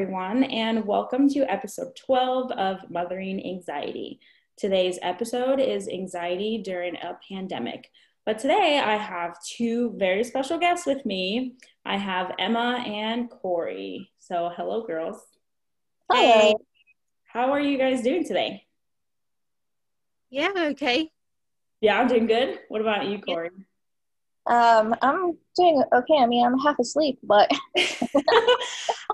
everyone, and welcome to episode 12 of Mothering Anxiety. Today's episode is anxiety during a pandemic. But today I have two very special guests with me. I have Emma and Corey. So, hello, girls. Hey. How are you guys doing today? Yeah, okay. Yeah, I'm doing good. What about you, Corey? Um, I'm doing okay. I mean, I'm half asleep, but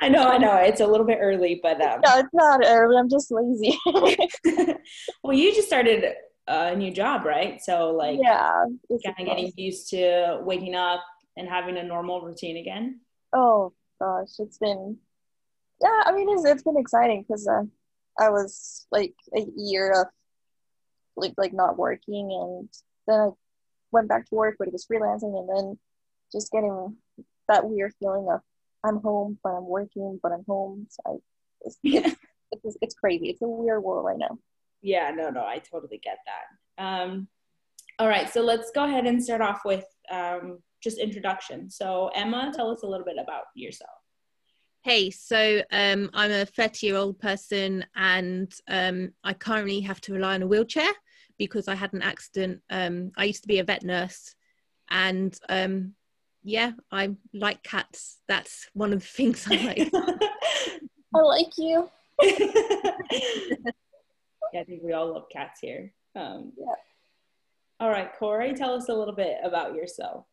I know, I know. It's a little bit early, but um... no, it's not early. I'm just lazy. well, you just started a new job, right? So, like, yeah, kind of getting used to waking up and having a normal routine again. Oh gosh, it's been yeah. I mean, it's it's been exciting because uh, I was like a year of like like not working, and then I went back to work, but it was freelancing, and then just getting that weird feeling of I'm home, but I'm working, but I'm home. So I, it's, it's, it's, it's crazy. It's a weird world right now. Yeah, no, no, I totally get that. Um, all right, so let's go ahead and start off with um, just introduction. So, Emma, tell us a little bit about yourself. Hey, so um, I'm a 30 year old person and um, I currently have to rely on a wheelchair because I had an accident. Um, I used to be a vet nurse, and um, yeah, I like cats. That's one of the things I like. I like you. yeah, I think we all love cats here. Um, yeah. All right, Corey, tell us a little bit about yourself.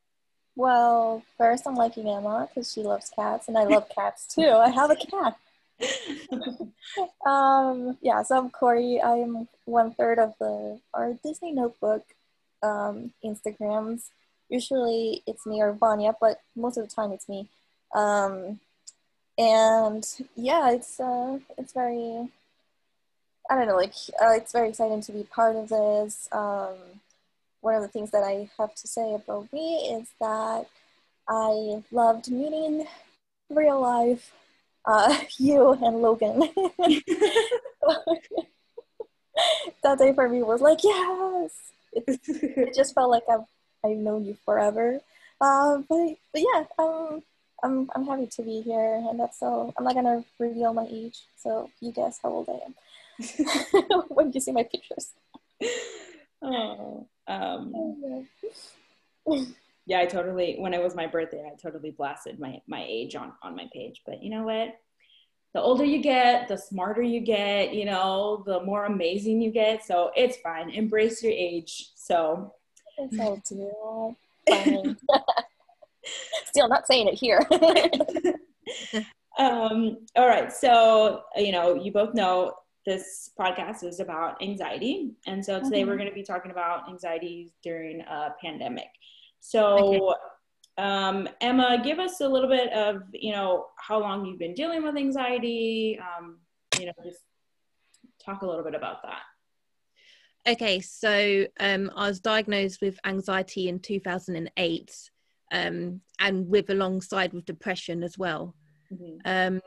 Well, first, I'm liking Emma because she loves cats, and I love cats too. I have a cat. um, yeah, so I'm Corey. I am one third of the our Disney Notebook um, Instagrams. Usually it's me or Vanya, but most of the time it's me. Um, and yeah, it's uh, it's very I don't know, like uh, it's very exciting to be part of this. Um, one of the things that I have to say about me is that I loved meeting real life uh, you and Logan. that day for me was like, yes! It, it just felt like I've, I've known you forever. Uh, but, but yeah, um, I'm, I'm happy to be here, and that's so. I'm not gonna reveal my age, so you guess how old I am when you see my pictures. Oh, um, yeah, I totally. When it was my birthday, I totally blasted my my age on on my page. But you know what? The older you get, the smarter you get. You know, the more amazing you get. So it's fine. Embrace your age. So. It's all too. Still not saying it here. um, all right. So you know, you both know this podcast is about anxiety, and so today mm-hmm. we're going to be talking about anxiety during a pandemic. So, um, Emma, give us a little bit of, you know, how long you've been dealing with anxiety. Um, you know, just talk a little bit about that. Okay, so um, I was diagnosed with anxiety in 2008, um, and with alongside with depression as well. Mm-hmm. Um,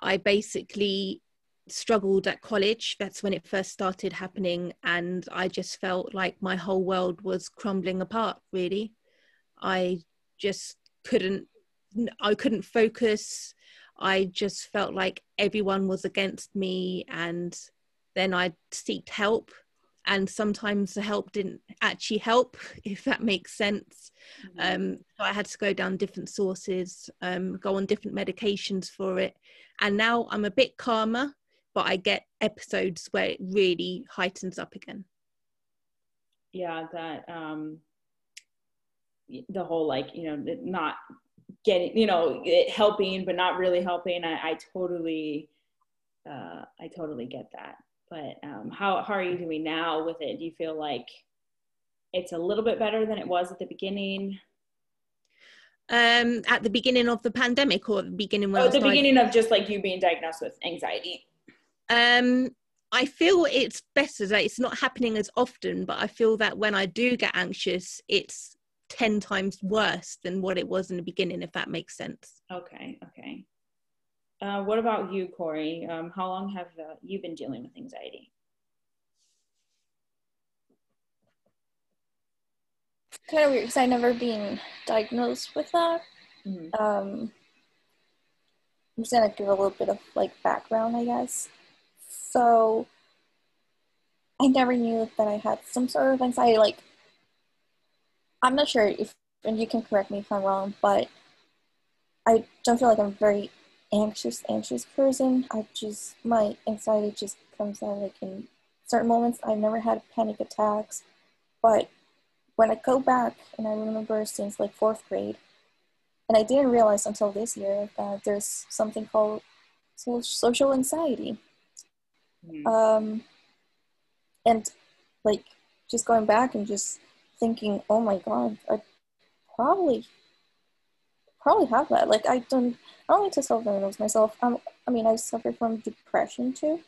I basically struggled at college. That's when it first started happening. And I just felt like my whole world was crumbling apart, really. I just couldn't, I couldn't focus. I just felt like everyone was against me. And then I seeked help. And sometimes the help didn't actually help, if that makes sense. Mm-hmm. Um, so I had to go down different sources, um, go on different medications for it. And now I'm a bit calmer but I get episodes where it really heightens up again. Yeah, that um the whole like, you know, not getting, you know, helping but not really helping. I, I totally uh I totally get that. But um how how are you doing now with it? Do you feel like it's a little bit better than it was at the beginning? Um, at the beginning of the pandemic or the beginning when oh, the beginning of just like you being diagnosed with anxiety um, I feel it's better that it's not happening as often, but I feel that when I do get anxious, it's 10 times worse than what it was in the beginning, if that makes sense. Okay, okay. Uh, what about you, Corey? Um, how long have uh, you been dealing with anxiety? Kind of weird because I never been diagnosed with that. Mm-hmm. Um, I'm just gonna give a little bit of like background, I guess. So I never knew that I had some sort of anxiety. Like, I'm not sure if, and you can correct me if I'm wrong, but I don't feel like I'm a very anxious, anxious person. I just, my anxiety just comes out like in certain moments. I've never had panic attacks, but when I go back and I remember since like fourth grade, and I didn't realize until this year that there's something called social anxiety. Mm. Um, and like just going back and just thinking, oh my god, I probably probably have that. Like I don't I don't like to self-diagnose myself. Um, I mean, I suffer from depression too.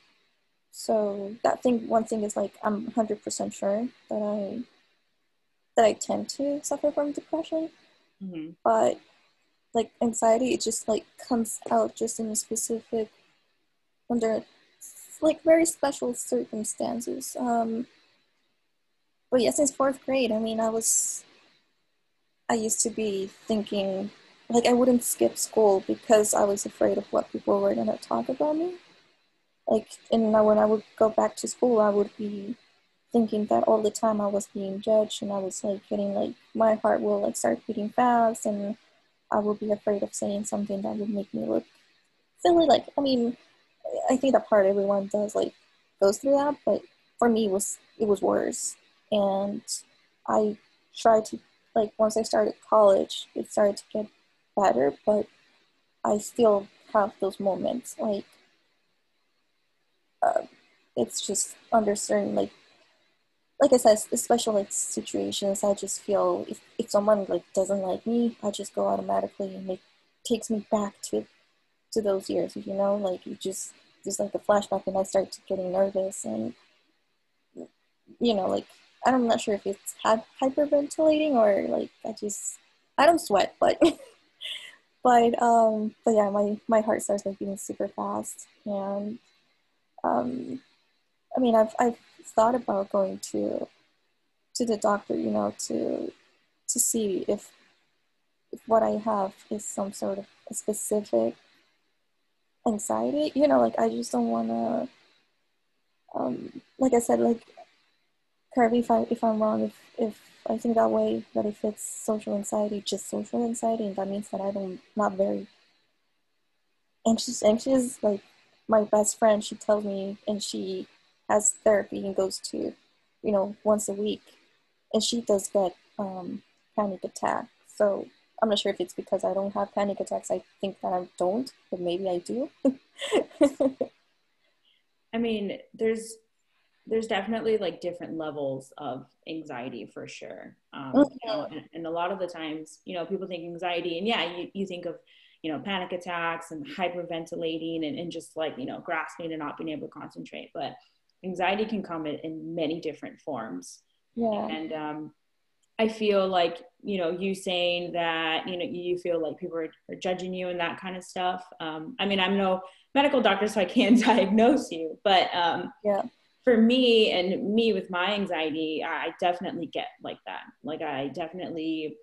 So that thing, one thing is like I'm 100% sure that I that I tend to suffer from depression. Mm-hmm. But like anxiety, it just like comes out just in a specific under like very special circumstances. Um, but yeah, since fourth grade, I mean, I was I used to be thinking like I wouldn't skip school because I was afraid of what people were gonna talk about me. Like, and when I would go back to school, I would be thinking that all the time I was being judged, and I was like getting like my heart will like start beating fast, and I would be afraid of saying something that would make me look silly. Like, I mean, I think that part everyone does like goes through that, but for me, it was it was worse, and I tried to like once I started college, it started to get better, but I still have those moments. Like, uh, it's just under certain like, like I said, especially like situations, I just feel if, if someone like doesn't like me, I just go automatically and it takes me back to to those years. You know, like you just just like a flashback, and I start getting nervous and you know, like I'm not sure if it's hyperventilating or like I just I don't sweat, but but um, but yeah, my my heart starts like beating super fast, and um, I mean, I've I've thought about going to to the doctor, you know, to to see if if what I have is some sort of specific anxiety. You know, like I just don't want to. Um, like I said, like Kirby, if I if I'm wrong, if if I think that way that if it's social anxiety, just social anxiety, and that means that I don't not very anxious. Anxious, like my best friend, she tells me, and she has therapy and goes to, you know, once a week, and she does get um, panic attack. So I'm not sure if it's because I don't have panic attacks. I think that I don't, but maybe I do. I mean, there's there's definitely like different levels of anxiety for sure. Um, okay. you know, and, and, a lot of the times, you know, people think anxiety, and yeah, you, you think of, you know, panic attacks and hyperventilating and, and just like, you know, grasping and not being able to concentrate. But anxiety can come in, in many different forms. Yeah. And um, I feel like, you know, you saying that, you know, you feel like people are, are judging you and that kind of stuff. Um, I mean, I'm no medical doctor, so I can't diagnose you, but um, yeah for me and me with my anxiety, I definitely get like that. Like I definitely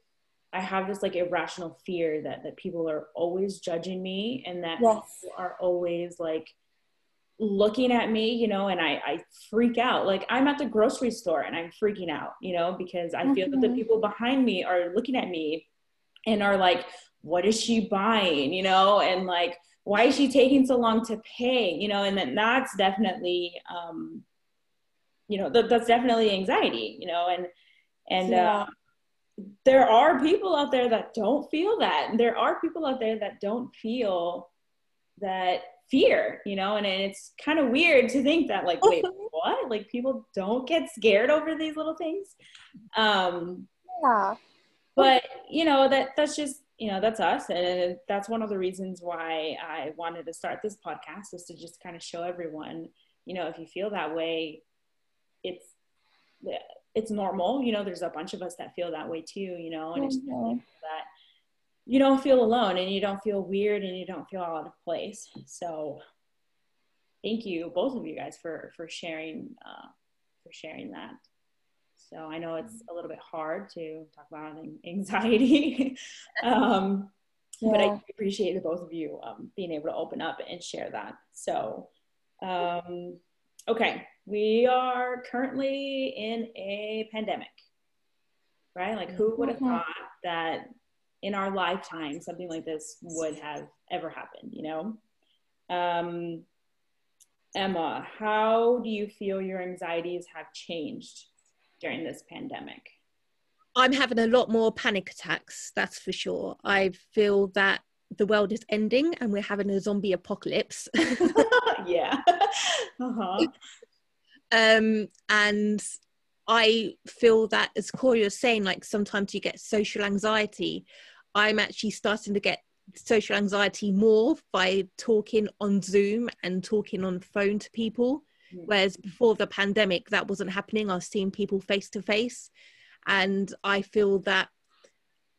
I have this like irrational fear that that people are always judging me and that yes. people are always like looking at me, you know, and I, I freak out. Like I'm at the grocery store and I'm freaking out, you know, because I mm-hmm. feel that the mm-hmm. people behind me are looking at me and are like, what is she buying? You know, and like, why is she taking so long to pay? You know, and then that's definitely um you know th- that's definitely anxiety you know and and yeah. uh, there are people out there that don't feel that and there are people out there that don't feel that fear you know and, and it's kind of weird to think that like wait what? Like people don't get scared over these little things? Um yeah. but you know that that's just you know that's us and that's one of the reasons why i wanted to start this podcast is to just kind of show everyone you know if you feel that way it's it's normal you know there's a bunch of us that feel that way too you know and it's mm-hmm. that you don't feel alone and you don't feel weird and you don't feel out of place so thank you both of you guys for for sharing uh, for sharing that so i know it's a little bit hard to talk about anxiety um, yeah. but I appreciate the both of you um, being able to open up and share that. So, um, okay, we are currently in a pandemic, right? Like, who would have mm-hmm. thought that in our lifetime something like this would have ever happened, you know? Um, Emma, how do you feel your anxieties have changed during this pandemic? I'm having a lot more panic attacks, that's for sure. I feel that the world is ending and we're having a zombie apocalypse. yeah. Uh-huh. Um, and I feel that, as Corey was saying, like sometimes you get social anxiety. I'm actually starting to get social anxiety more by talking on Zoom and talking on phone to people. Whereas before the pandemic, that wasn't happening. I was seeing people face to face. And I feel that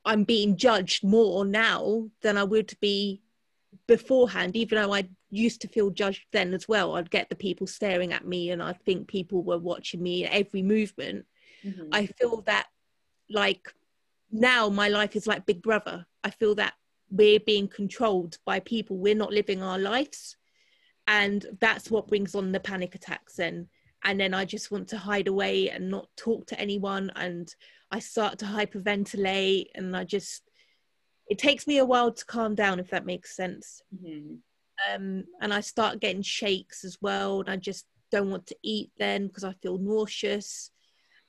I'm being judged more now than I would be beforehand, even though I used to feel judged then as well. I'd get the people staring at me and I think people were watching me every movement. Mm-hmm. I feel that like now my life is like Big Brother. I feel that we're being controlled by people. We're not living our lives. And that's what brings on the panic attacks and and then I just want to hide away and not talk to anyone and I start to hyperventilate and I just it takes me a while to calm down if that makes sense mm-hmm. um, and I start getting shakes as well and I just don't want to eat then because I feel nauseous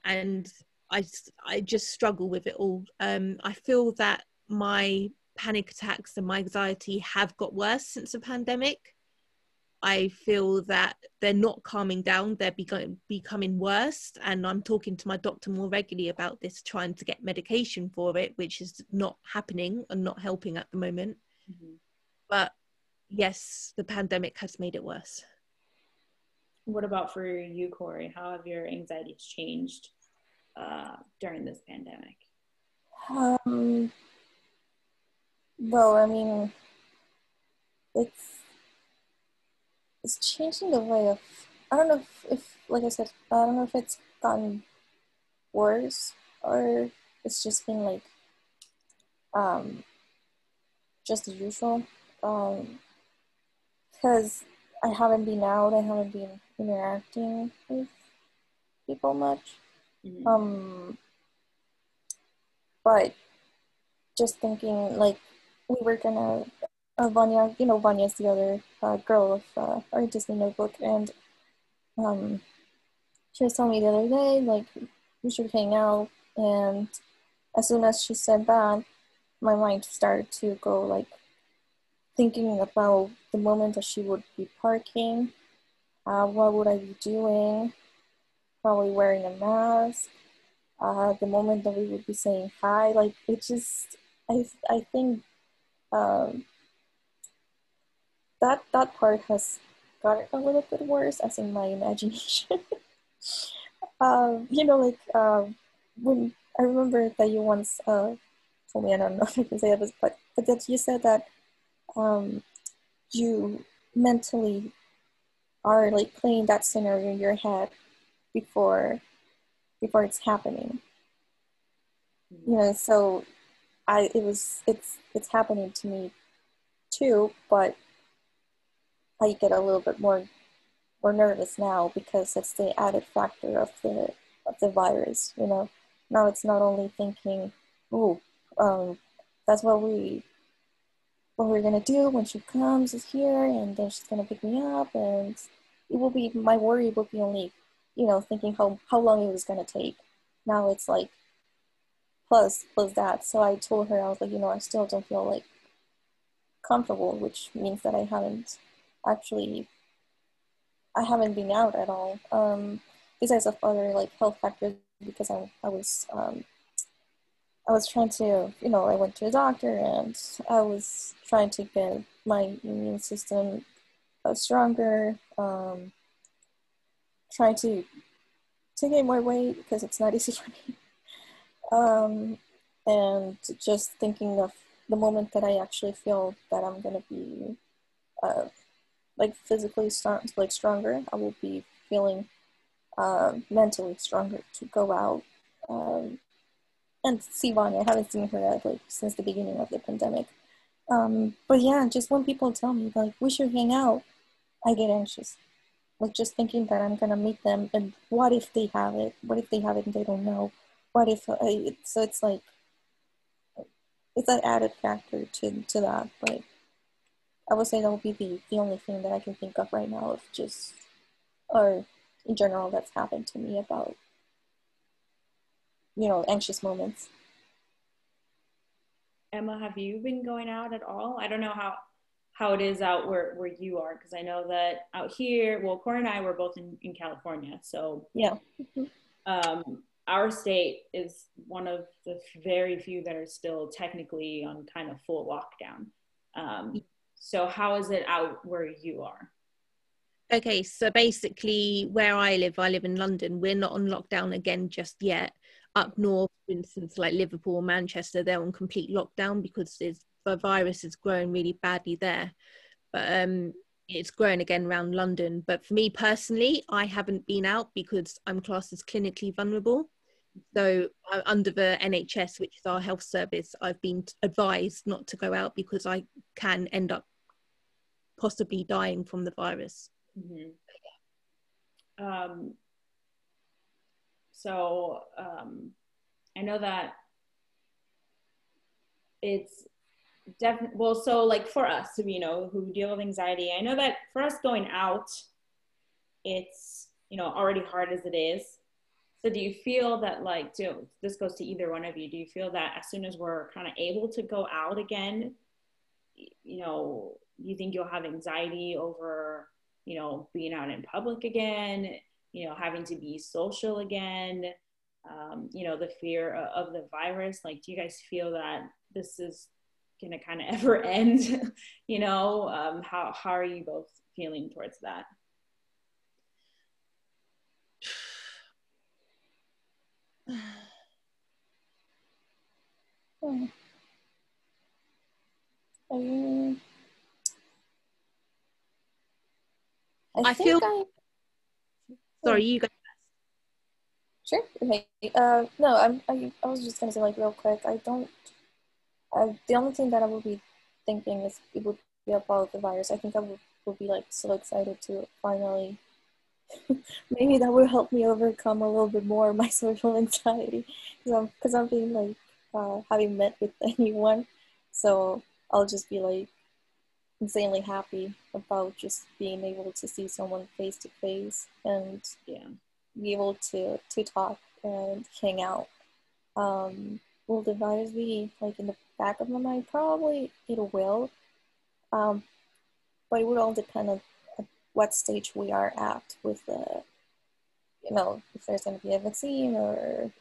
and I, I just struggle with it all um, I feel that my panic attacks and my anxiety have got worse since the pandemic I feel that they're not calming down, they're becoming, becoming worse. And I'm talking to my doctor more regularly about this, trying to get medication for it, which is not happening and not helping at the moment. Mm-hmm. But yes, the pandemic has made it worse. What about for you, Corey? How have your anxieties changed uh, during this pandemic? Um, well, I mean, it's it's changing the way of I don't know if, if like I said, I don't know if it's gotten worse or it's just been like um just the usual. Um because I haven't been out, I haven't been interacting with people much. Mm-hmm. Um but just thinking like we were gonna uh, Vanya, you know, Vanya's the other uh, girl of uh, our Disney Notebook, and um, she was telling me the other day, like, we should hang out. And as soon as she said that, my mind started to go like thinking about the moment that she would be parking. Uh, what would I be doing? Probably wearing a mask. Uh, the moment that we would be saying hi, like it just, I, I think um, that that part has got a little bit worse, as in my imagination. um, you know, like um, when I remember that you once uh, told me, I don't know if I can say this, but but that you said that um, you mentally are like playing that scenario in your head before before it's happening. You know, so I it was it's it's happening to me too, but I get a little bit more more nervous now because it's the added factor of the of the virus. You know, now it's not only thinking, oh, um, that's what we what we're gonna do when she comes is here, and then she's gonna pick me up, and it will be my worry will be only, you know, thinking how how long it was gonna take. Now it's like plus plus that. So I told her I was like, you know, I still don't feel like comfortable, which means that I haven't actually I haven't been out at all. Um, besides of other like health factors because I, I was um, I was trying to you know I went to a doctor and I was trying to get my immune system uh, stronger. Um, trying to to gain more weight because it's not easy for me. Um, and just thinking of the moment that I actually feel that I'm gonna be uh, like physically strong, like stronger. I will be feeling uh, mentally stronger to go out um, and see Vanya. I haven't seen her like since the beginning of the pandemic, Um, but yeah, just when people tell me like we should hang out, I get anxious. Like just thinking that I'm gonna meet them, and what if they have it? What if they have it and they don't know? What if? I, so it's like it's an added factor to to that. But I would say that would be the the only thing that I can think of right now of just or in general that's happened to me about you know anxious moments. Emma, have you been going out at all? I don't know how how it is out where, where you are because I know that out here, well, Corey and I were both in, in California, so yeah. um, our state is one of the very few that are still technically on kind of full lockdown. Um, so how is it out where you are? Okay, so basically, where I live, I live in London. We're not on lockdown again just yet. Up north, for instance, like Liverpool, Manchester, they're on complete lockdown because the virus is growing really badly there. But um, it's growing again around London. But for me personally, I haven't been out because I'm classed as clinically vulnerable. So uh, under the NHS, which is our health service, I've been advised not to go out because I can end up possibly dying from the virus. Mm-hmm. Um, so um, I know that it's definitely well. So like for us, you know, who deal with anxiety, I know that for us going out, it's you know already hard as it is. So do you feel that like do, this goes to either one of you? Do you feel that as soon as we're kind of able to go out again, you know, you think you'll have anxiety over you know, being out in public again, you know, having to be social again, um, you know, the fear of the virus. Like, do you guys feel that this is going to kind of ever end? you know, um, how, how are you both feeling towards that? Um, I, I feel. I, sorry, you go Sure. Okay. Uh, no, I'm. I, I was just gonna say like real quick. I don't. Uh, the only thing that I would be thinking is it would be about the virus. I think I would, would be like so excited to finally. maybe that will help me overcome a little bit more my social anxiety because I'm because I'm being like uh, having met with anyone, so I'll just be like insanely happy about just being able to see someone face to face and yeah be able to to talk and hang out um will the be like in the back of my mind probably it will um but it would all depend on what stage we are at with the you know if there's going to be a vaccine or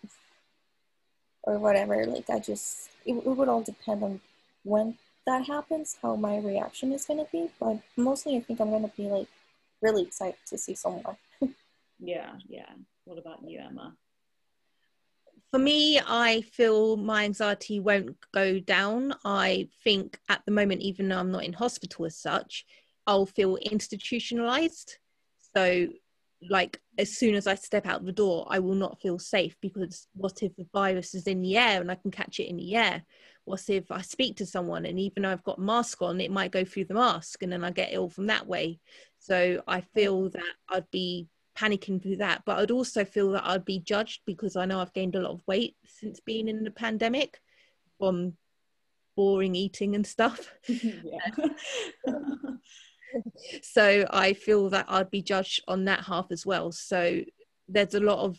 or whatever like i just it, it would all depend on when that happens, how my reaction is going to be. But mostly, I think I'm going to be like really excited to see someone. yeah, yeah. What about you, Emma? For me, I feel my anxiety won't go down. I think at the moment, even though I'm not in hospital as such, I'll feel institutionalized. So, like, as soon as I step out the door, I will not feel safe because what if the virus is in the air and I can catch it in the air? what if I speak to someone and even though I've got a mask on, it might go through the mask and then I get ill from that way. So I feel that I'd be panicking through that, but I'd also feel that I'd be judged because I know I've gained a lot of weight since being in the pandemic from boring eating and stuff. so I feel that I'd be judged on that half as well. So there's a lot of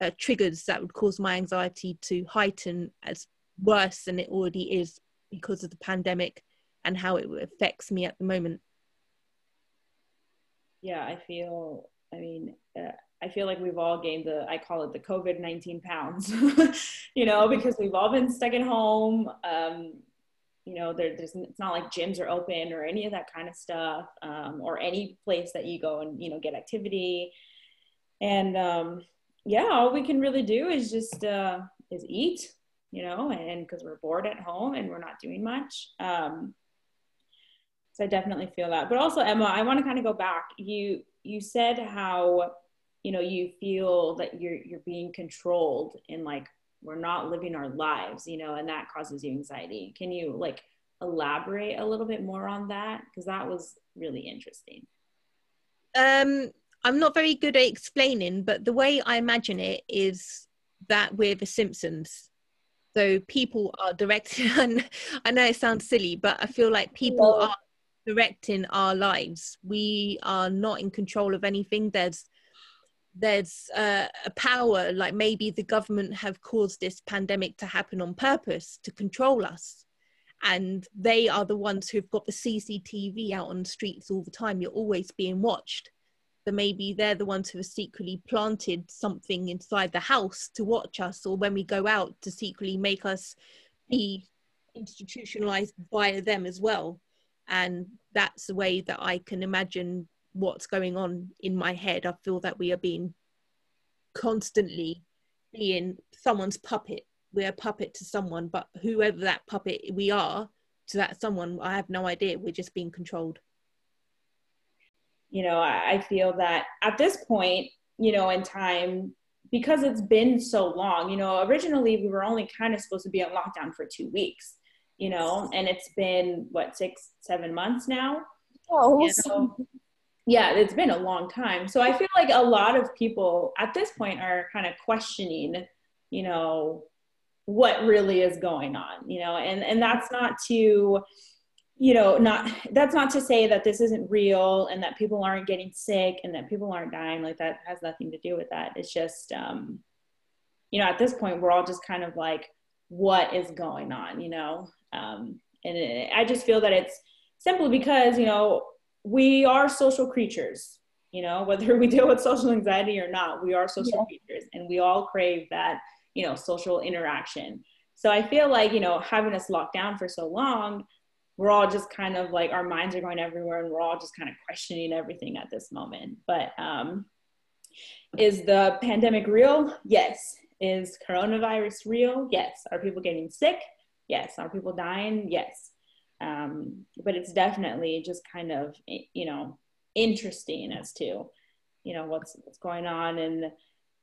uh, triggers that would cause my anxiety to heighten as worse than it already is because of the pandemic and how it affects me at the moment. Yeah, I feel, I mean, uh, I feel like we've all gained the, I call it the COVID 19 pounds, you know, because we've all been stuck at home. Um, you know, there, there's, it's not like gyms are open or any of that kind of stuff, um, or any place that you go and, you know, get activity. And um, yeah, all we can really do is just, uh, is eat, you know, and because we're bored at home and we're not doing much. Um, so I definitely feel that. But also, Emma, I want to kind of go back. You you said how you know you feel that you're you're being controlled and like we're not living our lives, you know, and that causes you anxiety. Can you like elaborate a little bit more on that because that was really interesting. Um, I'm not very good at explaining, but the way I imagine it is that we're the Simpsons. So people are directed and I know it sounds silly, but I feel like people are directing our lives. We are not in control of anything. There's there's uh, a power like maybe the government have caused this pandemic to happen on purpose to control us and they are the ones who've got the cctv out on the streets all the time you're always being watched so maybe they're the ones who have secretly planted something inside the house to watch us or when we go out to secretly make us be institutionalized via them as well and that's the way that i can imagine what's going on in my head. I feel that we are being constantly being someone's puppet. We're a puppet to someone, but whoever that puppet we are to that someone, I have no idea. We're just being controlled. You know, I feel that at this point, you know, in time, because it's been so long, you know, originally we were only kind of supposed to be on lockdown for two weeks, you know, and it's been what, six, seven months now. Oh, know? yeah, it's been a long time. So I feel like a lot of people at this point are kind of questioning, you know, what really is going on, you know, and and that's not to you know not that's not to say that this isn't real and that people aren't getting sick and that people aren't dying like that has nothing to do with that it's just um you know at this point we're all just kind of like what is going on you know um and it, i just feel that it's simply because you know we are social creatures you know whether we deal with social anxiety or not we are social yeah. creatures and we all crave that you know social interaction. So i feel like you know having us locked down for so long we're all just kind of like our minds are going everywhere and we're all just kind of questioning everything at this moment. But um is the pandemic real? Yes. Is coronavirus real? Yes. Are people getting sick yes are people dying? Yes. Um, but it's definitely just kind of you know interesting as to you know what's what's going on. And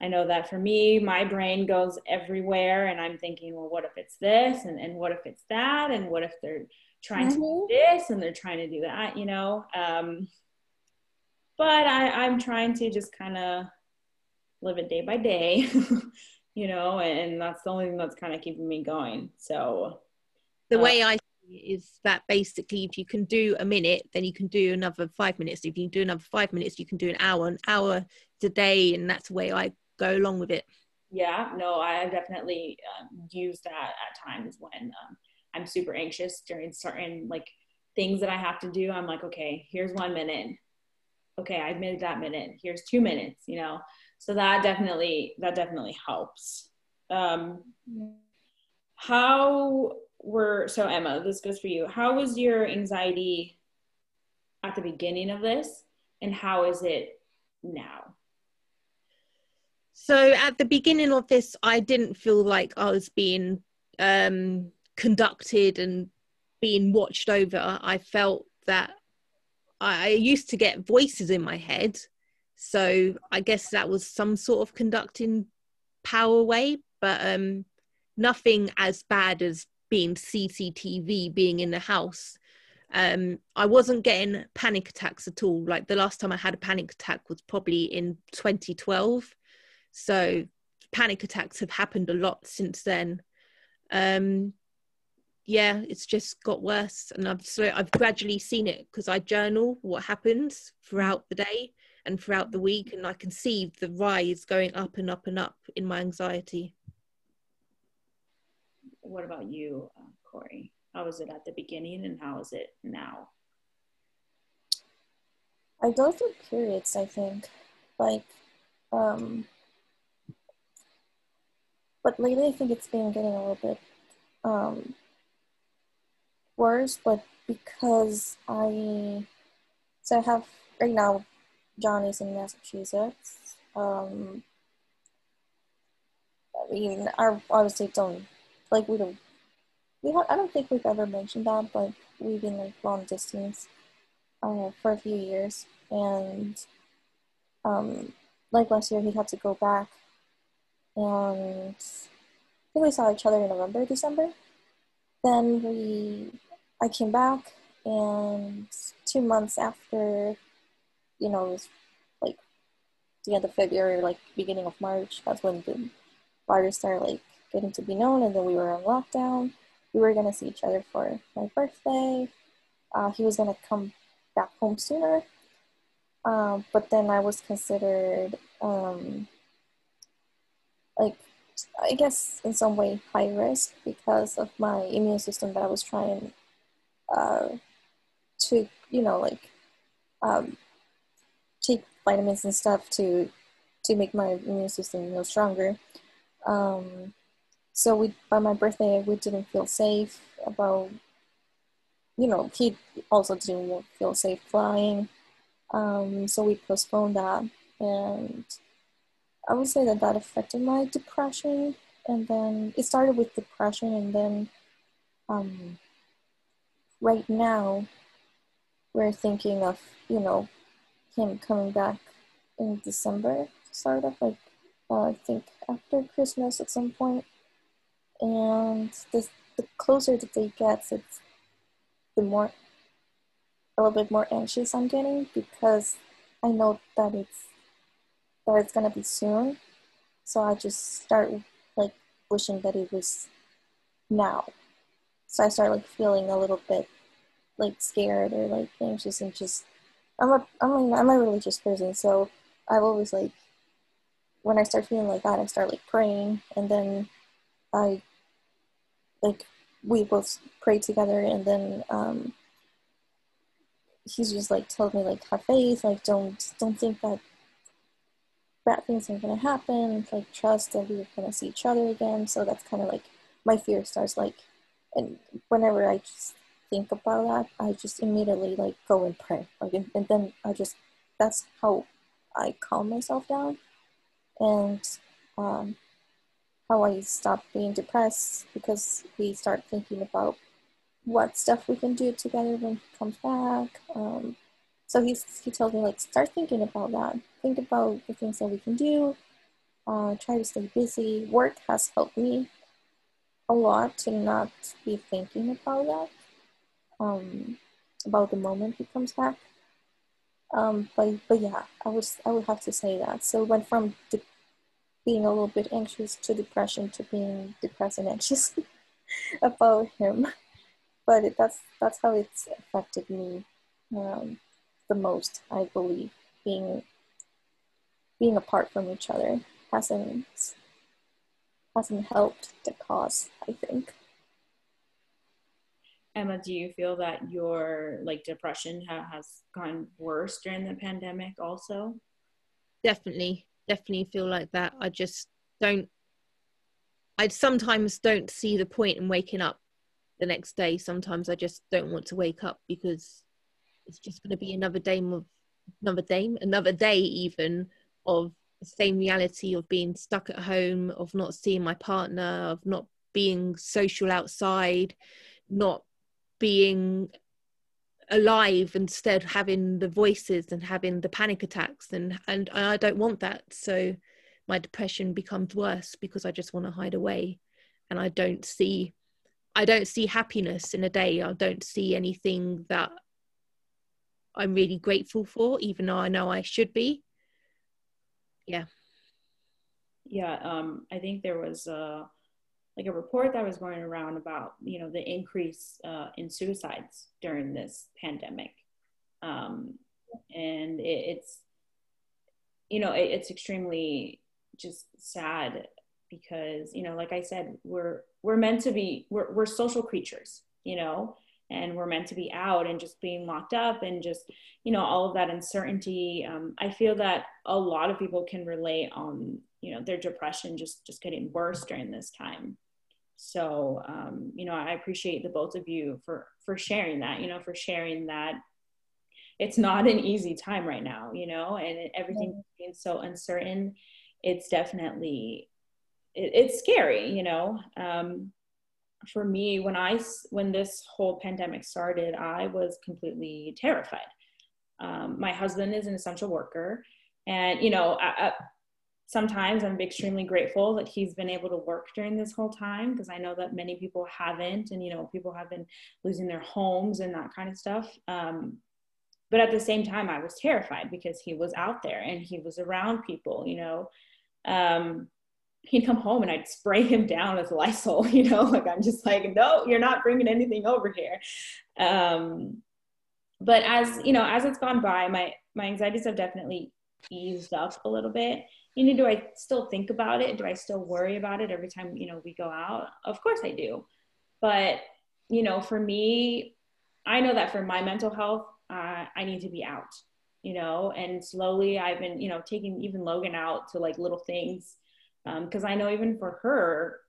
i know that for me my brain goes everywhere and i'm thinking well what if it's this? And, and what if it's that? And what if they're trying mm-hmm. to do mm-hmm. this and they're trying to do that you know? Um, but I, i'm trying to just kind of live it day by day you know and that's the only thing that's kind of keeping me going so the way uh, I is that basically if you can do a minute then you can do another five minutes. If you do another five minutes you can do an hour an hour a day and that's the way i go along with it. Yeah no i definitely um, use that at times when um, i'm super anxious during certain like things that i have to do. I'm like okay here's one minute. Okay i've made that minute. Here's two minutes you know so that definitely that definitely helps um how were so Emma, this goes for you. How was your anxiety at the beginning of this, and how is it now? So at the beginning of this, I didn't feel like I was being um, conducted and being watched over. I felt that I used to get voices in my head. So I guess that was some sort of conducting power way, but um, nothing as bad as being CCTV, being in the house. Um, I wasn't getting panic attacks at all. Like the last time I had a panic attack was probably in 2012. So panic attacks have happened a lot since then. Um, yeah, it's just got worse, and I've so I've gradually seen it because I journal what happens throughout the day and throughout the week, and I can see the rise going up and up and up in my anxiety what about you, uh, Corey? How was it at the beginning and how is it now? I go through periods, I think. Like, um, but lately I think it's been getting a little bit um, worse, but because I, so I have, right now, Johnny's in Massachusetts. Um, I mean, I obviously don't like we don't we have I don't think we've ever mentioned that, but we've been like long distance uh, for a few years, and um, like last year he had to go back, and I think we saw each other in November, December. Then we, I came back, and two months after, you know, it was like the end of February, like beginning of March. That's when the virus started like getting to be known, and then we were on lockdown. We were gonna see each other for my birthday. Uh, he was gonna come back home sooner, um, but then I was considered um, like I guess in some way high risk because of my immune system that I was trying uh, to you know like um, take vitamins and stuff to to make my immune system know stronger. Um, so we by my birthday we didn't feel safe about you know he also didn't feel safe flying. Um, so we postponed that and I would say that that affected my depression. And then it started with depression, and then um, right now we're thinking of, you know, him coming back in December, sort of like uh, I think after Christmas at some point. And the, the closer the day gets, it's the more a little bit more anxious I'm getting because I know that it's that it's gonna be soon. So I just start like wishing that it was now. So I start like feeling a little bit like scared or like anxious and just I'm a I'm a, I'm a religious person, so I've always like when I start feeling like that, I start like praying, and then I like we both pray together, and then um, he's just like told me like have faith, like don't don't think that bad things are gonna happen, like trust that we're gonna see each other again. So that's kind of like my fear starts like, and whenever I just think about that, I just immediately like go and pray, like, and, then I just that's how I calm myself down, and um, how I stop being depressed because we start thinking about what stuff we can do together when he comes back. Um, so he's, he told me like start thinking about that think about the things that we can do, uh, try to stay busy. Work has helped me a lot to not be thinking about that, um, about the moment he comes back. Um, but, but yeah, I was I would have to say that. So it went from de- being a little bit anxious to depression to being depressed and anxious about him. But it, that's that's how it's affected me um, the most, I believe, being being apart from each other hasn't hasn't helped the cause i think emma do you feel that your like depression ha- has gone worse during the pandemic also? Definitely definitely feel like that. I just don't i sometimes don't see the point in waking up the next day. Sometimes i just don't want to wake up because it's just going to be another day of another day another day even of the same reality of being stuck at home, of not seeing my partner, of not being social outside, not being alive instead of having the voices and having the panic attacks. And and I don't want that. So my depression becomes worse because I just want to hide away. And I don't see I don't see happiness in a day. I don't see anything that I'm really grateful for even though I know I should be. Yeah. Yeah um, i think there was a like a report that was going around about you know the increase uh, in suicides during this pandemic. Um, and it, it's you know it, it's extremely just sad because you know like i said we're we're meant to be we're, we're social creatures you know and we're meant to be out and just being locked up and just you know all of that uncertainty. Um, i feel that a lot of people can relate on you know their depression just just getting worse during this time so um, you know i appreciate the both of you for for sharing that you know for sharing that it's not an easy time right now you know and everything being so uncertain it's definitely it, it's scary you know. Um, for me when i when this whole pandemic started i was completely terrified. Um, my husband is an essential worker and you know I, I, sometimes I'm extremely grateful that he's been able to work during this whole time because I know that many people haven't, and you know, people have been losing their homes and that kind of stuff. Um, but at the same time, I was terrified because he was out there and he was around people, you know. Um, he'd come home and I'd spray him down with Lysol, you know, like I'm just like, no, you're not bringing anything over here. Um, but as you know, as it's gone by, my my anxieties have definitely eased up a little bit. You know, do I still think about it? Do I still worry about it every time you know we go out? Of course I do, but you know, for me, I know that for my mental health, uh, I need to be out. You know, and slowly I've been you know taking even Logan out to like little things because um, I know even for her,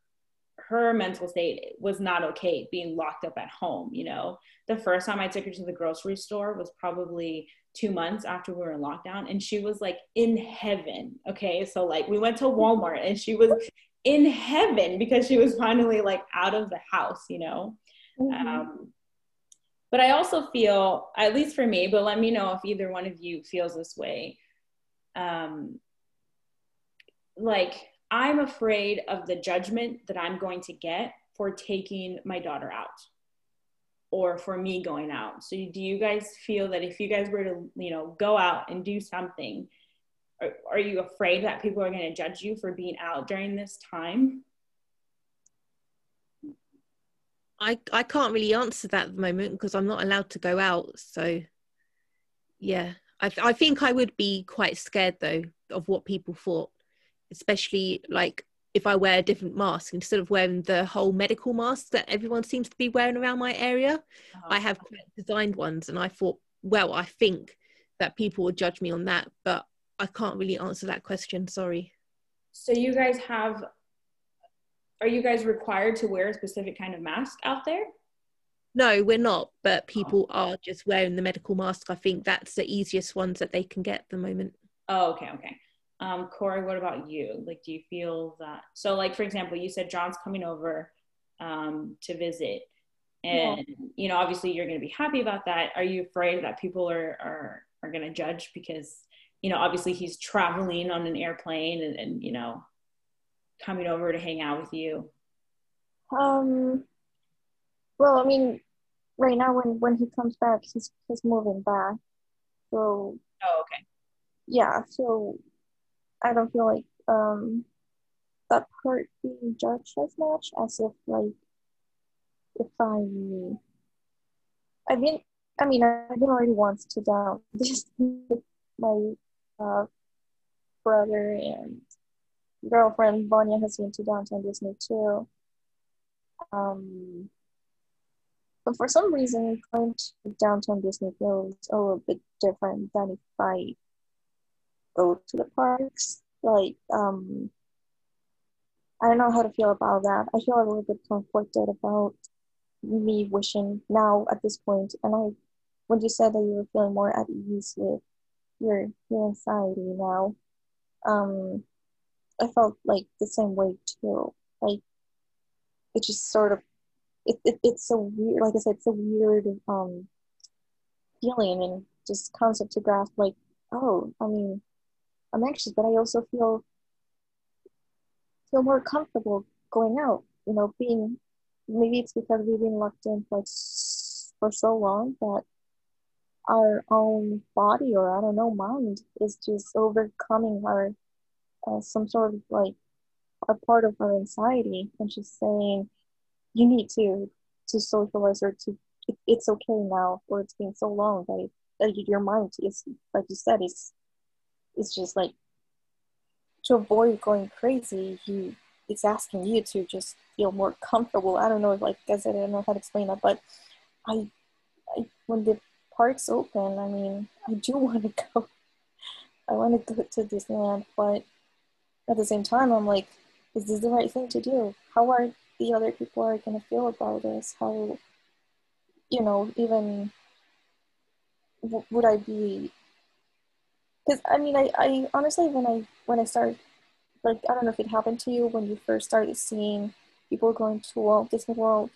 her mental state was not okay being locked up at home. You know, the first time I took her to the grocery store was probably two months after we were in lockdown, and she was like in heaven. Okay, so like we went to Walmart and she was in heaven because she was finally like out of the house. You know. Mm-hmm. Um, but I also feel, at least for me, but let me know if either one of you feels this way. Um, like I'm afraid of the judgment that I'm going to get for taking my daughter out or for me going out. So do you guys feel that if you guys were to, you know, go out and do something, are, are you afraid that people are going to judge you for being out during this time? I I can't really answer that at the moment because I'm not allowed to go out. So yeah, I I think I would be quite scared though of what people thought especially like if I wear a different mask instead of wearing the whole medical mask that everyone seems to be wearing around my area. Oh. I have designed ones, and I thought, well, I think that people would judge me on that, but I can't really answer that question. Sorry. So you guys have, are you guys required to wear a specific kind of mask out there? No, we're not, but oh. people oh. are just wearing the medical mask. I think that's the easiest ones that they can get at the moment. Oh, okay, okay. Um, Corey, what about you? Like, do you feel that? So, like, for example, you said John's coming over um, to visit, and yeah. you know, obviously, you're going to be happy about that. Are you afraid that people are are are going to judge because you know, obviously, he's traveling on an airplane and, and you know, coming over to hang out with you? Um. Well, I mean, right now, when when he comes back, he's he's moving back, so. Oh, okay. Yeah, so I don't feel like um, that part being judged as much as if like if I I've been I mean I've been already once to down just my uh, brother and girlfriend Vanya has been to downtown Disney too. Um, but for some reason, going to downtown Disney feels a little bit different than if I go to the parks. Like, um, I don't know how to feel about that. I feel a little bit conflicted about me wishing now at this point. And I, when you said that you were feeling more at ease with your your anxiety now, um, I felt like the same way too. Like, it just sort of, it, it it's so weird. Like I said, it's a weird um feeling and just concept to grasp. Like, oh, I mean, I'm anxious, but I also feel feel more comfortable going out. You know, being maybe it's because we've been locked in for for so long that our own body or I don't know mind is just overcoming our uh, some sort of like a part of our anxiety and just saying you need to to socialize or to it, it's okay now or it's been so long that, it, that your mind is like you said is it's just like to avoid going crazy, he it's asking you to just feel more comfortable. I don't know if like I said, I don't know how to explain that, but I, I when the parks open, I mean, I do want to go. I want to go to Disneyland, but at the same time, I'm like, is this the right thing to do? How are the other people are gonna feel about this? How, you know, even would I be because I mean, I, I honestly, when I when I started, like, I don't know if it happened to you when you first started seeing people going to Walt Disney World,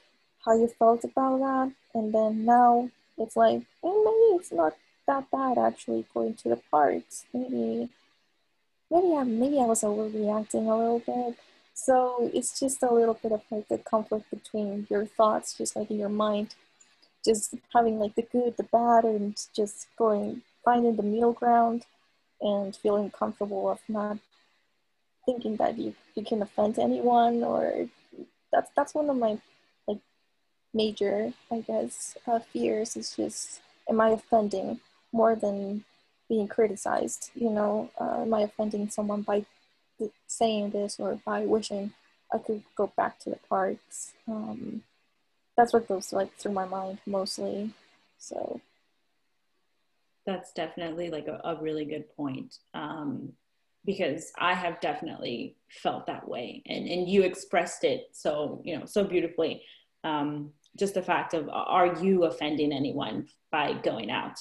how you felt about that, and then now it's like, oh, maybe it's not that bad actually going to the parks. Maybe maybe I maybe I was overreacting a little bit. So it's just a little bit of like the conflict between your thoughts, just like in your mind, just having like the good, the bad, and just going finding the middle ground and feeling comfortable of not thinking that you, you can offend anyone or that's that's one of my like major I guess uh, fears is just am I offending more than being criticized? You know uh, am I offending someone by saying this or by wishing I could go back to the parks? Um, that's what goes like through my mind mostly. So that's definitely like a, a really good point um, because I have definitely felt that way, and and you expressed it so you know so beautifully. Um, just the fact of are you offending anyone by going out?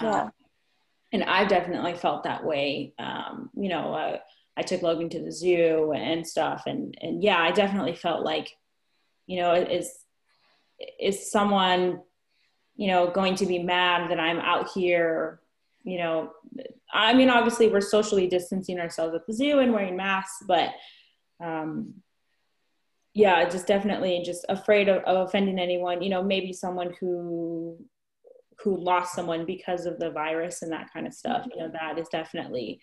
Yeah. Um, and I've definitely felt that way. Um, you know, uh, I took Logan to the zoo and stuff, and and yeah, I definitely felt like, you know, is is someone you know, going to be mad that I'm out here, you know, I mean, obviously we're socially distancing ourselves at the zoo and wearing masks, but um, yeah, just definitely just afraid of, of offending anyone, you know, maybe someone who who lost someone because of the virus and that kind of stuff, you know, that is definitely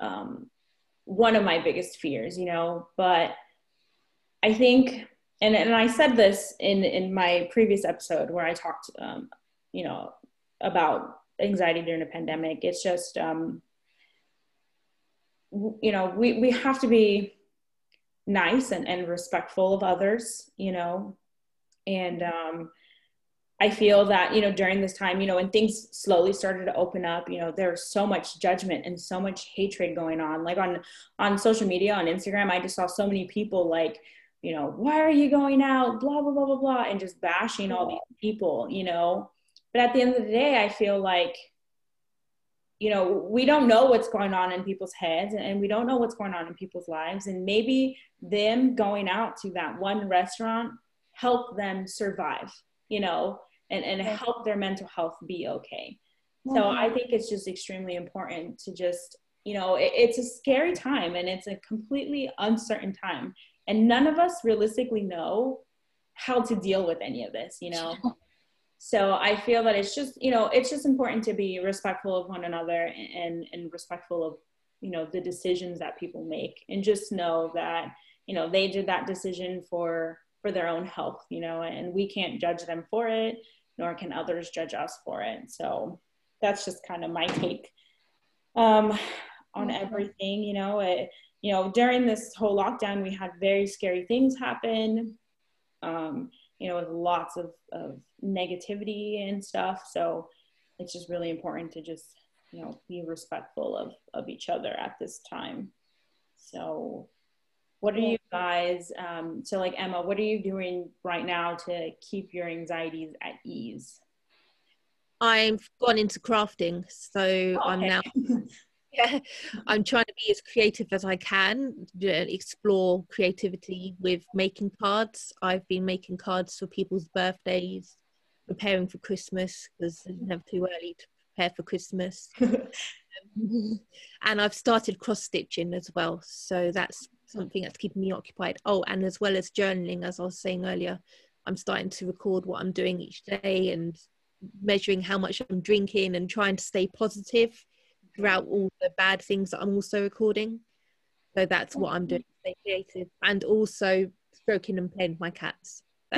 um, one of my biggest fears, you know, but I think and and I said this in in my previous episode where I talked, um, you know, about anxiety during a pandemic. It's just, um, you know, we we have to be nice and, and respectful of others, you know, and um, I feel that you know during this time, you know, when things slowly started to open up, you know, there's so much judgment and so much hatred going on. Like on on social media, on Instagram, I just saw so many people like you know, why are you going out? Blah, blah, blah, blah, blah, and just bashing all these people, you know. But at the end of the day, I feel like, you know, we don't know what's going on in people's heads and we don't know what's going on in people's lives. And maybe them going out to that one restaurant help them survive, you know, and, and help their mental health be okay. Mm-hmm. So I think it's just extremely important to just, you know, it, it's a scary time and it's a completely uncertain time and none of us realistically know how to deal with any of this you know? So i feel that it's just you know it's just important to be respectful of one another and and respectful of you know the decisions that people make and just know that you know they did that decision for for their own health you know and we can't judge them for it nor can others judge us for it. So that's just kind of my take um on everything you know? It, you know, during this whole lockdown, we had very scary things happen, um, you know, with lots of, of negativity and stuff. So it's just really important to just, you know, be respectful of, of each other at this time. So what are you guys, um, so like Emma, what are you doing right now to keep your anxieties at ease? I've gone into crafting, so okay. I'm now yeah. I'm trying to be as creative as i can explore creativity with making cards. I've been making cards for people's birthdays preparing for christmas because it's never too early to prepare for christmas. Um, and i've started cross stitching as well so that's something that's keeping me occupied. Oh and as well as journaling as i was saying earlier i'm starting to record what i'm doing each day and measuring how much i'm drinking and trying to stay positive throughout all the bad things that I'm also recording. So that's what I'm doing, stay creative, and also stroking and playing with my cats.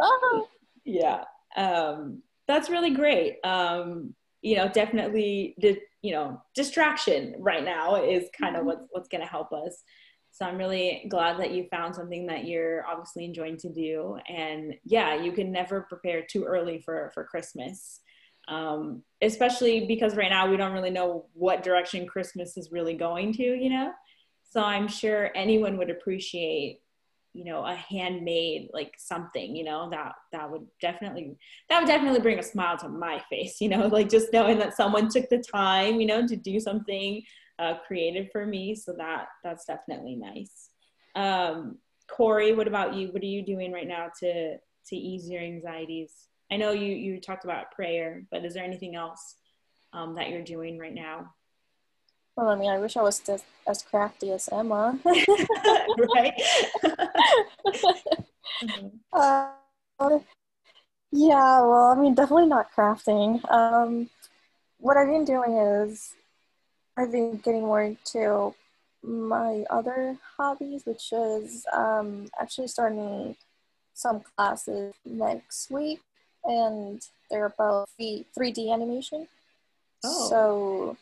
oh. Yeah, um, that's really great. Um, you know, definitely, the you know, distraction right now is kind of mm-hmm. what's what's going to help us. So I'm really glad that you found something that you're obviously enjoying to do. And yeah, you can never prepare too early for for Christmas um, especially because right now we don't really know what direction Christmas is really going to, you know? So I'm sure anyone would appreciate, you know, a handmade like something, you know, that that would definitely that would definitely bring a smile to my face, you know, like just knowing that someone took the time, you know, to do something uh, creative for me. So that that's definitely nice. Um, Corey, what about you? What are you doing right now to to ease your anxieties? I know you you talked about prayer, but is there anything else um, that you're doing right now? Well, I mean, I wish I was as, as crafty as Emma. right? uh, yeah, well, I mean, definitely not crafting. Um, what I've been doing is I've been getting more into my other hobbies, which is um, actually starting some classes next week, and they're about 3D animation. Oh. So,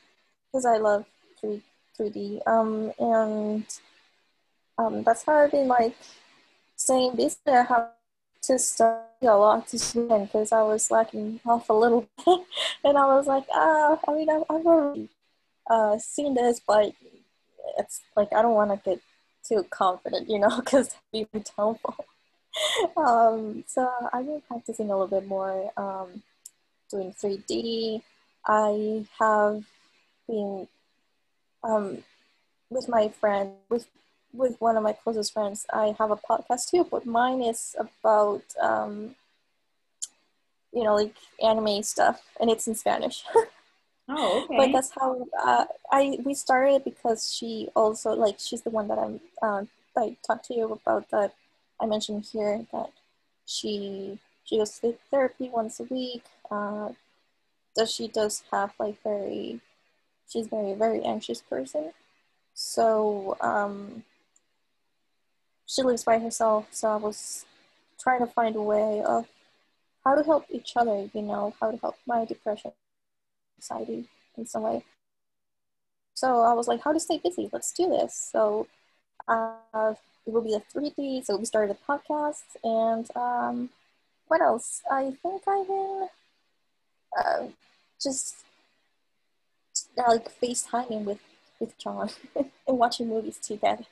because I love 3 3D, um, and um, that's how I've been like saying basically I have to study a lot to swim because I was lacking off a little bit, and I was like, ah, I mean, I've, I've already uh, seen this, but it's like I don't want to get too confident, you know, because that'd be helpful. um, so I've been practicing a little bit more, um, doing 3D. I have been um, with my friend, with with one of my closest friends. I have a podcast too, but mine is about um, you know like anime stuff, and it's in Spanish. oh, okay. But that's how uh, I we started because she also like she's the one that I'm uh, I talked to you about that I mentioned here that she she goes to therapy once a week. Uh, that she does have like very she's very very anxious person. So um, she lives by herself. So i was trying to find a way of how to help each other you know how to help my depression anxiety in some way. So i was like how to stay busy? Let's do this. So uh, it will be a 3d so we started a podcast and um, what else i think i've been uh, just uh, like FaceTiming with with John and watching movies together.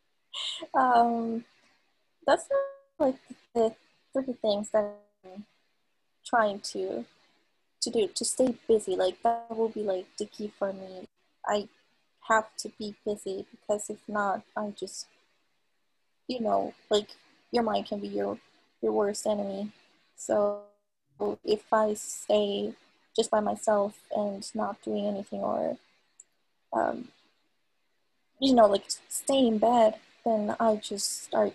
um, that's like the three things that I'm trying to to do to stay busy. Like that will be like the key for me. I have to be busy because if not, I just you know like your mind can be your your worst enemy. So if I stay just by myself and not doing anything or um, you know like stay in bed then i just start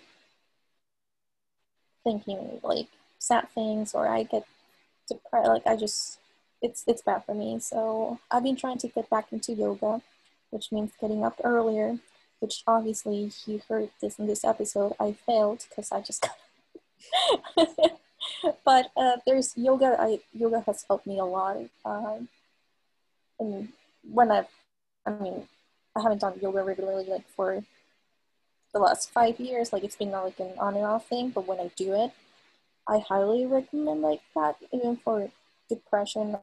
thinking like sad things or i get depressed like i just it's it's bad for me so i've been trying to get back into yoga which means getting up earlier which obviously you heard this in this episode i failed because i just got. but uh, there's yoga. I yoga has helped me a lot. Um, and when I've, I mean, I haven't done yoga regularly like for the last five years. Like it's been like an on and off thing. But when I do it, I highly recommend like that, even for depression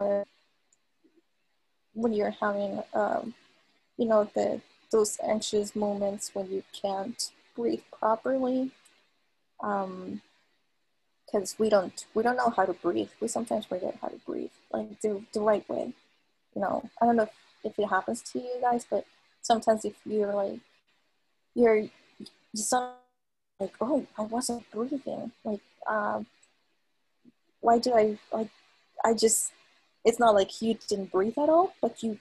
or when you're having, um, you know, the those anxious moments when you can't breathe properly. Um, because we don't we don't know how to breathe. We sometimes forget how to breathe, like the the right way. You know, I don't know if, if it happens to you guys, but sometimes if you're like you're you sound like oh I wasn't breathing like um why do I like I just it's not like you didn't breathe at all, but you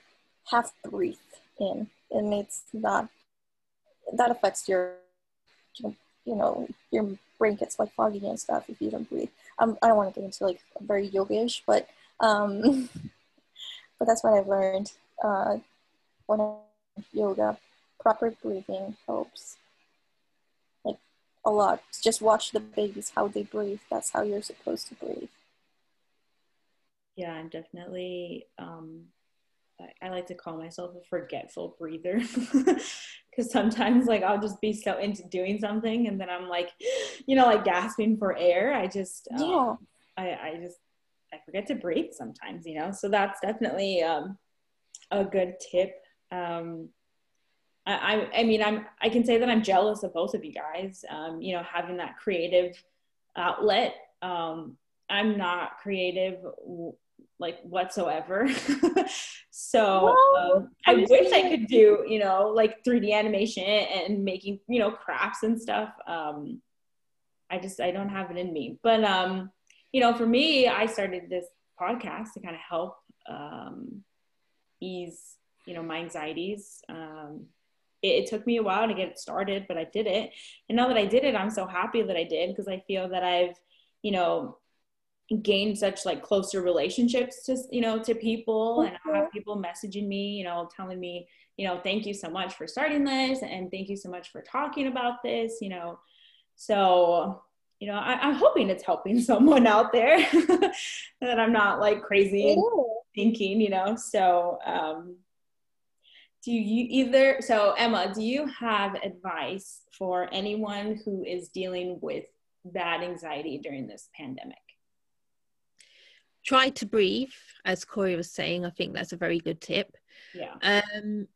have breathe in, and it's not that affects your you know your brain gets like foggy and stuff if you don't breathe. Um, I don't want to get into like very yogish, but um, but that's what I've learned. Uh, when I yoga, proper breathing helps like a lot. Just watch the babies how they breathe. That's how you're supposed to breathe. Yeah, definitely. Um, I, like to call myself a forgetful breather because sometimes like I'll just be so into doing something and then I'm like, you know, like gasping for air. I just um, yeah, I, I just I forget to breathe sometimes, you know. So that's definitely um, a good tip. Um, I, I, I mean I'm I can say that I'm jealous of both of you guys. Um, you know, having that creative outlet. Um, I'm not creative like whatsoever. so um, I wish I could do, you know, like 3D animation and making, you know, crafts and stuff. Um, I just I don't have it in me. But um, you know, for me, I started this podcast to kind of help um, ease you know, my anxieties. Um, it, it, took me a while to get it started, but I did it. And now that I did it, I'm so happy that I did because I feel that I've, you know, gained such like closer relationships to, you know, to people and I have people messaging me, you know, telling me, you know, thank you so much for starting this and thank you so much for talking about this, you know. So you know, I, am hoping it's helping someone out there that I'm not like crazy thinking, you know. So, um, do you either, so Emma, do you have advice for anyone who is dealing with bad anxiety during this pandemic? Try to breathe, as Corey was saying. I think that's a very good tip. Yeah. Um,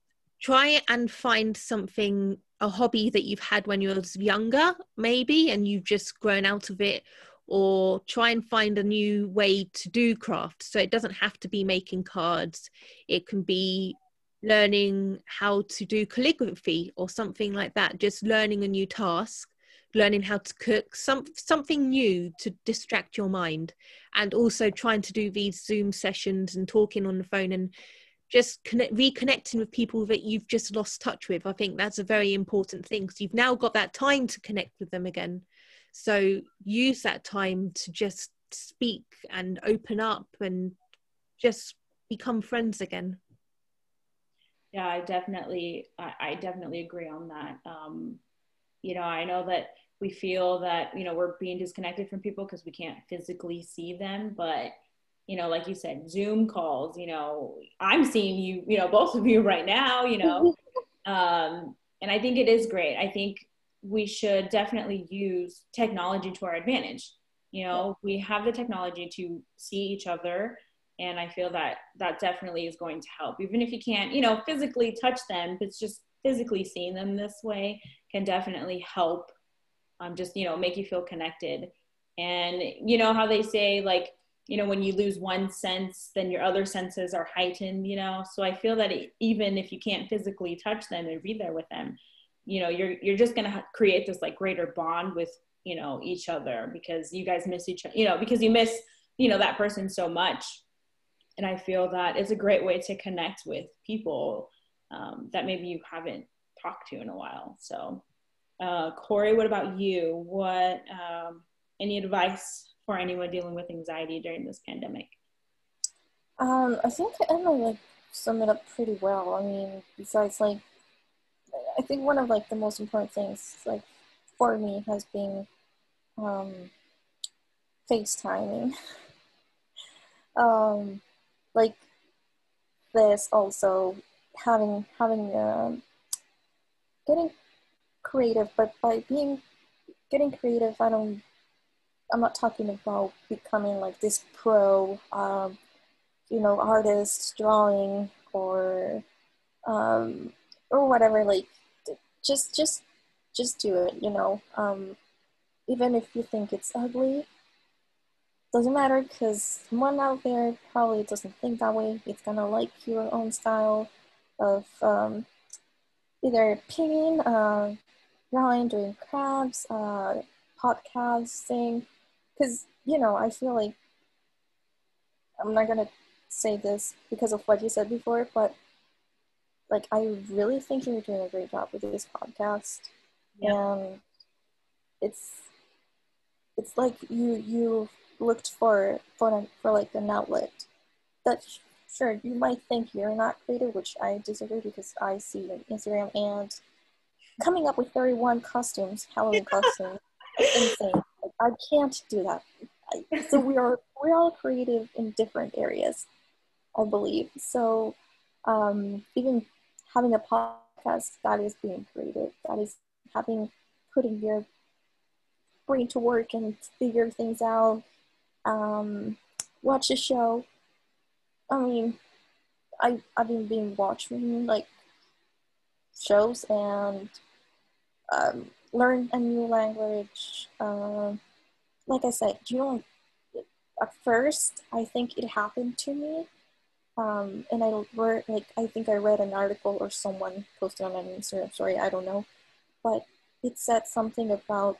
try and find something a hobby that you've had when you were younger, maybe, and you've just grown out of it, or try and find a new way to do craft. So it doesn't have to be making cards, it can be learning how to do calligraphy or something like that, just learning a new task. Learning how to cook, some something new to distract your mind, and also trying to do these Zoom sessions and talking on the phone and just connect, reconnecting with people that you've just lost touch with. I think that's a very important thing because you've now got that time to connect with them again. So use that time to just speak and open up and just become friends again. Yeah, I definitely, I, I definitely agree on that. Um, you know, I know that we feel that you know we're being disconnected from people because we can't physically see them, but you know, like you said, Zoom calls, you know, I'm seeing you, you know, both of you right now, you know, um, and I think it is great. I think we should definitely use technology to our advantage. You know, we have the technology to see each other. And I feel that that definitely is going to help. Even if you can't, you know, physically touch them, it's just physically seeing them this way can definitely help um, just, you know, make you feel connected. And you know how they say, like, you know when you lose one sense then your other senses are heightened you know? So i feel that it, even if you can't physically touch them and be there with them you know you're you're just going to create this like greater bond with you know each other because you guys miss each other you know because you miss you know that person so much. And i feel that it's a great way to connect with people um, that maybe you haven't talked to in a while. So uh, corey what about you what um, any advice for anyone dealing with anxiety during this pandemic? Um, I think Emma like summed it up pretty well. I mean, besides like, I think one of like the most important things like for me has been um, FaceTiming. um, like this also having having um, getting creative, but by being getting creative, I don't I'm not talking about becoming like this pro, um, you know, artist drawing or um, or whatever. Like, just just just do it. You know, um, even if you think it's ugly, doesn't matter because someone out there probably doesn't think that way. It's gonna like your own style of um, either painting, uh, drawing, doing crafts, uh, podcasting because you know i feel like i'm not gonna say this because of what you said before but like i really think you're doing a great job with this podcast yeah. and it's it's like you you looked for for for like an outlet that sure you might think you're not creative which i disagree because i see instagram and coming up with 31 costumes halloween costumes insane I can't do that. so we are we're all creative in different areas, I believe. So um, even having a podcast that is being creative, that is having putting your brain to work and figure things out. Um, watch a show. I mean, I I've been being watching like shows and um, learn a new language. Uh, like I said, you know, at first I think it happened to me, um, and I read like I think I read an article or someone posted on an Instagram story. I don't know, but it said something about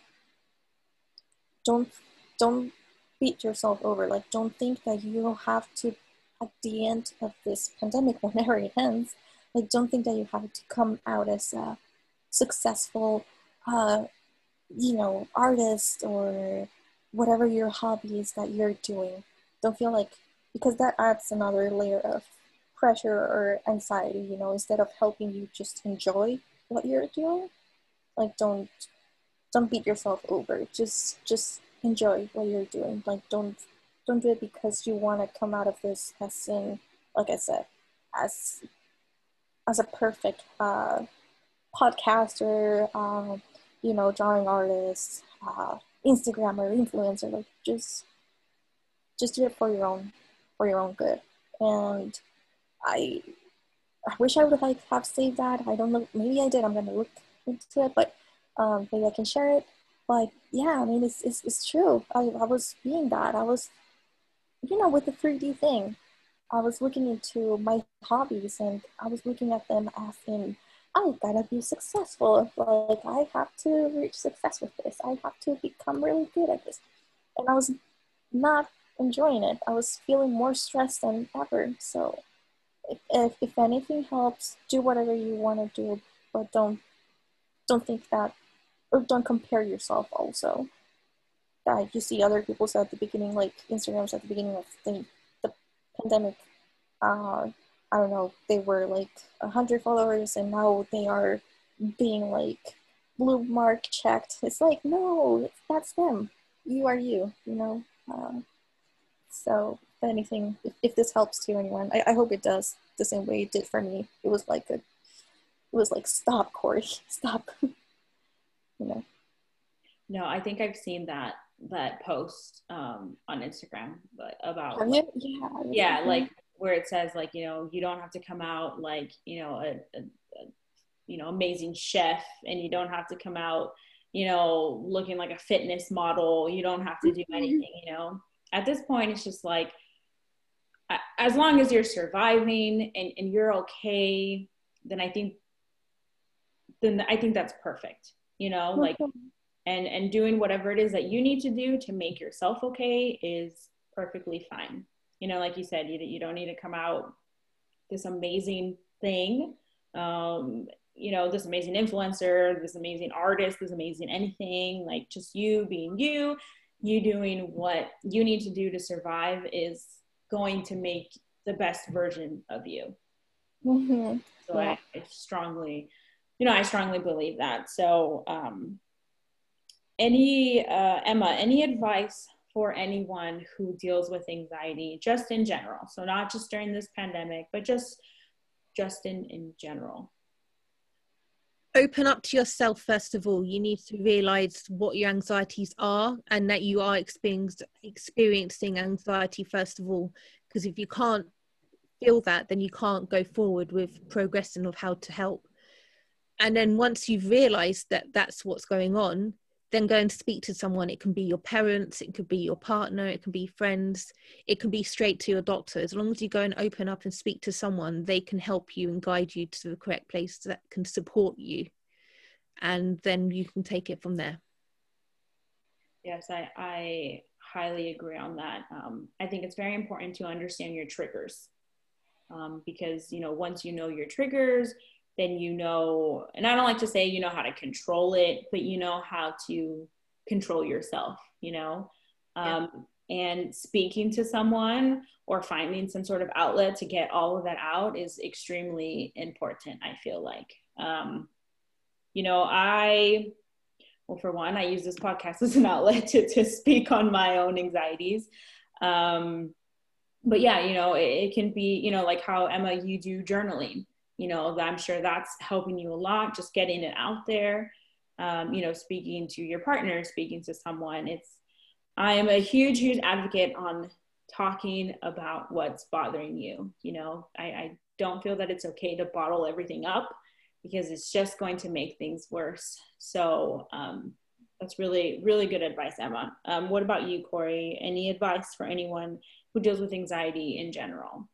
don't don't beat yourself over. Like don't think that you have to at the end of this pandemic, whenever it ends, Like, don't think that you have to come out as a successful, uh, you know, artist or whatever your hobby is that you're doing. Don't feel like, because that adds another layer of pressure or anxiety, you know, instead of helping you just enjoy what you're doing. Like, don't don't beat yourself over. Just just enjoy what you're doing. Like, don't don't do it because you want to come out of this as in, like I said, as as a perfect uh, podcaster, uh, you know, drawing artist, uh, Instagrammer, influencer. Like just just do it for your own for your own good. And I I wish I would like have saved that. I don't know. Maybe I did. I'm gonna look into it, but um, maybe I can share it. But yeah, I mean, it's it's, it's true. I, I was being that. I was, you know, with the 3D thing. I was looking into my hobbies and I was looking at them as in, I gotta be successful. Like, I have to reach success with this. I have to become really good at this. And I was not enjoying it. I was feeling more stressed than ever. So, if, if, if anything helps, do whatever you want to do, but don't don't think that or don't compare yourself also. That you see other people at the beginning, like Instagrams at the beginning of the pandemic, uh, I don't know, they were like a hundred followers and now they are being like blue mark checked. It's like, no, that's them. You are you, you know? Uh, so if anything, if, if, this helps to anyone, I, I hope it does the same way it did for me. It was like a, it was like, stop, Corey, stop. you know? No, I think I've seen that that post um, on Instagram about yeah yeah like where it says like you know you don't have to come out like you know a, a, a, you know amazing chef and you don't have to come out you know looking like a fitness model. You don't have to do mm-hmm. anything you know. At this point it's just like as long as you're surviving and, and you're okay then i think then i think that's perfect you know like and and doing whatever it is that you need to do to make yourself okay is perfectly fine you know like you said you, you don't need to come out this amazing thing um, you know this amazing influencer this amazing artist this amazing anything like just you being you you doing what you need to do to survive is going to make the best version of you mm-hmm. so yeah. I, I strongly you know i strongly believe that so um any uh, Emma, any advice for anyone who deals with anxiety, just in general? So not just during this pandemic, but just just in in general. Open up to yourself first of all. You need to realize what your anxieties are and that you are experiencing anxiety first of all. Because if you can't feel that, then you can't go forward with progressing of how to help. And then once you've realized that that's what's going on, then go and speak to someone. It can be your parents, it could be your partner, it can be friends, it can be straight to your doctor. As long as you go and open up and speak to someone, they can help you and guide you to the correct place that can support you. And then you can take it from there. Yes, I, I highly agree on that. Um, I think it's very important to understand your triggers um, because, you know, once you know your triggers, then you know, and I don't like to say you know how to control it, but you know how to control yourself, you know? Um, And speaking to someone or finding some sort of outlet to get all of that out is extremely important, I feel like. Um, you know, I, well, for one, I use this podcast as an outlet to, to speak on my own anxieties. Um, but yeah, you know, it, it can be, you know, like how Emma, you do journaling you know i'm sure that's helping you a lot just getting it out there um, you know speaking to your partner speaking to someone. It's i am a huge huge advocate on talking about what's bothering you you know? I, I don't feel that it's okay to bottle everything up because it's just going to make things worse. So um, that's really really good advice emma. Um, what about you corey? Any advice for anyone who deals with anxiety in general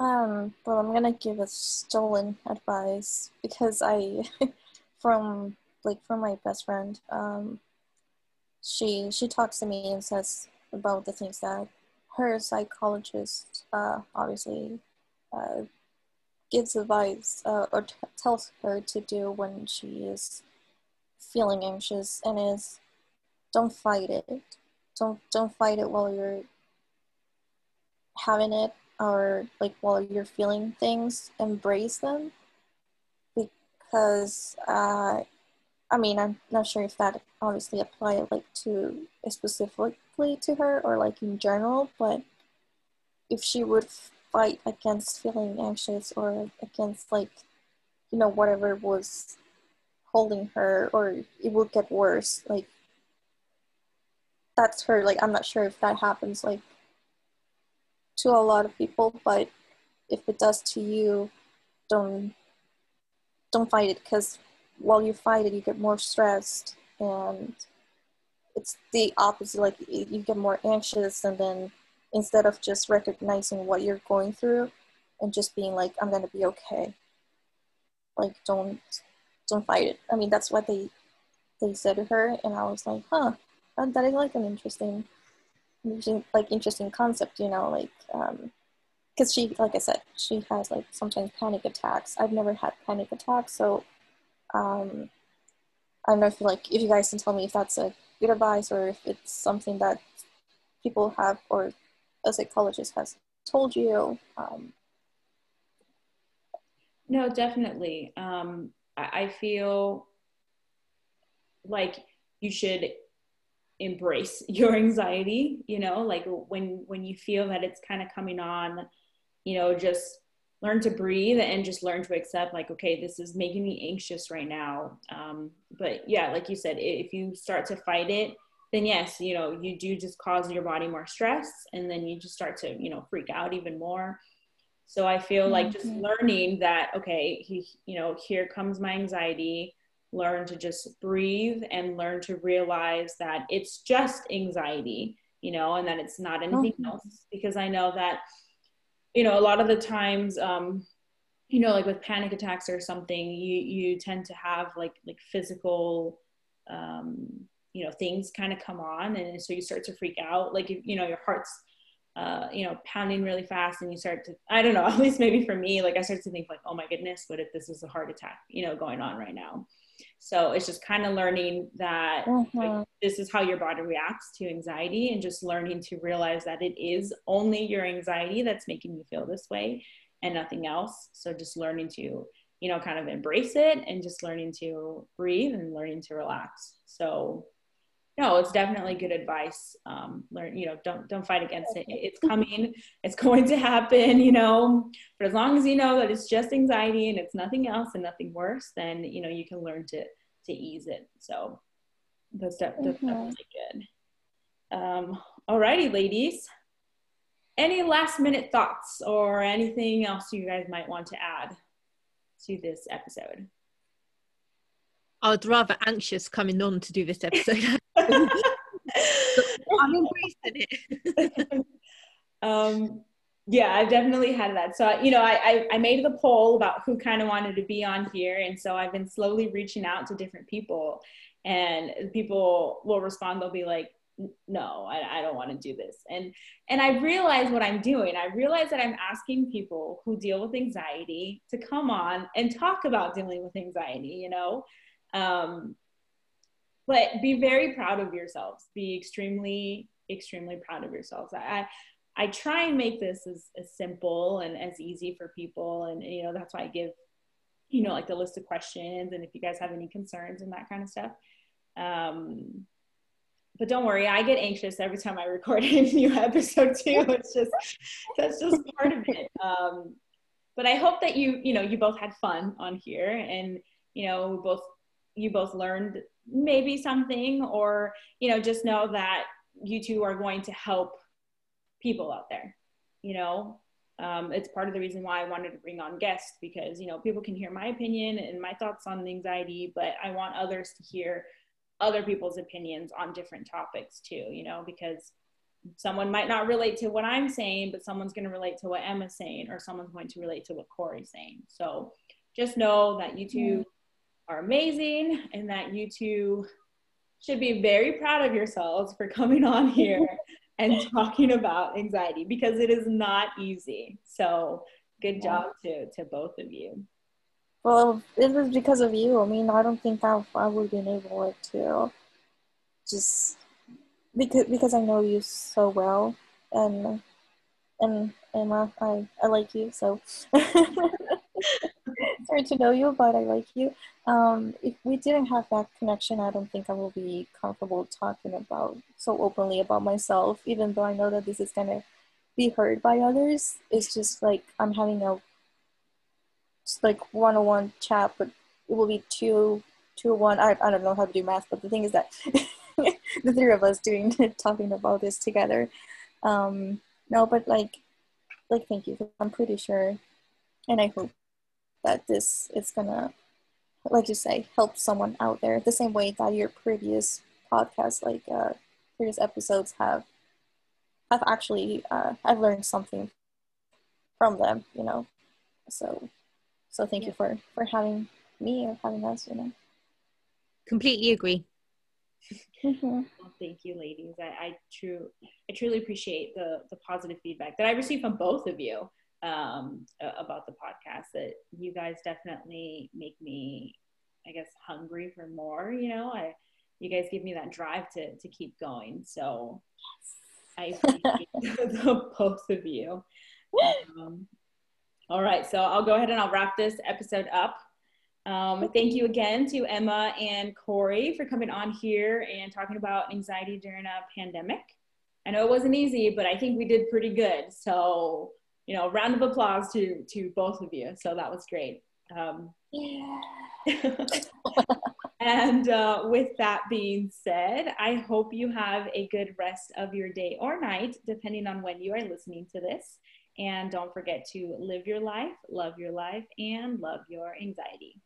um, I'm gonna give a stolen advice because I, from like from my best friend, um, she she talks to me and says about the things that her psychologist, uh, obviously, uh, gives advice uh, or t- tells her to do when she is feeling anxious and is don't fight it. Don't don't fight it while you're having it or like while you're feeling things embrace them. Because uh, i mean i'm not sure if that obviously applied like to specifically to her or like in general but if she would fight against feeling anxious or against like you know whatever was holding her or it would get worse like that's her like i'm not sure if that happens like to a lot of people but if it does to you don't don't fight it because while you fight it you get more stressed and it's the opposite like you get more anxious and then instead of just recognizing what you're going through and just being like i'm gonna be okay like don't don't fight it. I mean that's what they they said to her and i was like huh that, that is like an interesting interesting like interesting concept you know like um because she like i said she has like sometimes panic attacks i've never had panic attacks so um i don't know if like if you guys can tell me if that's a good advice or if it's something that people have or a psychologist has told you? Um, no, definitely. Um, I, I feel like you should embrace your anxiety you know like when when you feel that it's kind of coming on you know just learn to breathe and just learn to accept like okay this is making me anxious right now um, but yeah like you said if you start to fight it then yes, you know, you do just cause your body more stress and then you just start to, you know, freak out even more. So I feel mm-hmm. like just mm-hmm. learning that, okay, he, you know, here comes my anxiety, learn to just breathe and learn to realize that it's just anxiety, you know, and that it's not anything mm-hmm. else. Because I know that, you know, a lot of the times, um, you know, like with panic attacks or something, you, you tend to have like, like physical, um, you know things kind of come on and so you start to freak out like you know your heart's uh, you know pounding really fast and you start to i don't know at least maybe for me like i start to think like oh my goodness what if this is a heart attack you know going on right now so it's just kind of learning that mm-hmm. like, this is how your body reacts to anxiety and just learning to realize that it is only your anxiety that's making you feel this way and nothing else so just learning to you know kind of embrace it and just learning to breathe and learning to relax so no, it's definitely good advice. Um, learn, you know, don't don't fight against it. It's coming. It's going to happen. You know, but as long as you know that it's just anxiety and it's nothing else and nothing worse, then you know you can learn to to ease it. So that's, de- that's mm-hmm. definitely good. Um, alrighty, ladies. Any last minute thoughts or anything else you guys might want to add to this episode? I'd rather anxious coming on to do this episode. I'm embracing it. um, yeah, I've definitely had that. So, you know, I, I, I made the poll about who kind of wanted to be on here. And so I've been slowly reaching out to different people and people will respond. They'll be like, no, I, I don't want to do this. And, and I realize what I'm doing. I realize that I'm asking people who deal with anxiety to come on and talk about dealing with anxiety, you know? Um, but be very proud of yourselves. Be extremely, extremely proud of yourselves. I, I try and make this as, as simple and as easy for people. And, you know, that's why I give, you know, like the list of questions and if you guys have any concerns and that kind of stuff. Um, but don't worry, I get anxious every time I record a new episode too. It's just, that's just part of it. Um, but I hope that you, you know, you both had fun on here and, you know, both you both learned maybe something or you know just know that you two are going to help people out there you know? Um, it's part of the reason why i wanted to bring on guests because you know people can hear my opinion and my thoughts on anxiety but i want others to hear other people's opinions on different topics too you know because someone might not relate to what i'm saying but someone's going to relate to what emma's saying or someone's going to relate to what corey's saying. So just know that you two are amazing and that you two should be very proud of yourselves for coming on here and talking about anxiety because it is not easy. So good job to to both of you. Well, it was because of you. I mean, I don't think I, I would have been able to just because because I know you so well and and Emma, I, I like you so to know you, but I like you. Um, if we didn't have that connection, I don't think I will be comfortable talking about so openly about myself, even though I know that this is gonna be heard by others. It's just like I'm having a like one-on-one chat, but it will be two two one. I, I don't know how to do math, but the thing is that the three of us doing talking about this together. Um, no, but like like thank you. I'm pretty sure, and I hope that this is gonna, like you say, help someone out there the same way that your previous podcast, like uh, previous episodes, have I've actually uh, I've learned something from them. You know, so so thank yeah. you for for having me or having us. You know, completely agree. Mm-hmm. Well, thank you, ladies. I, I true I truly appreciate the the positive feedback that I received from both of you um, about the podcast. That you guys definitely make me, I guess, hungry for more. You know, I you guys give me that drive to to keep going. So I appreciate the both of you. Um, all right, so I'll go ahead and I'll wrap this episode up. Um, thank you again to Emma and Corey for coming on here and talking about anxiety during a pandemic. I know it wasn't easy, but I think we did pretty good. So, you know, round of applause to to both of you. So that was great. Um, yeah. and uh, with that being said, I hope you have a good rest of your day or night, depending on when you are listening to this. And don't forget to live your life, love your life, and love your anxiety.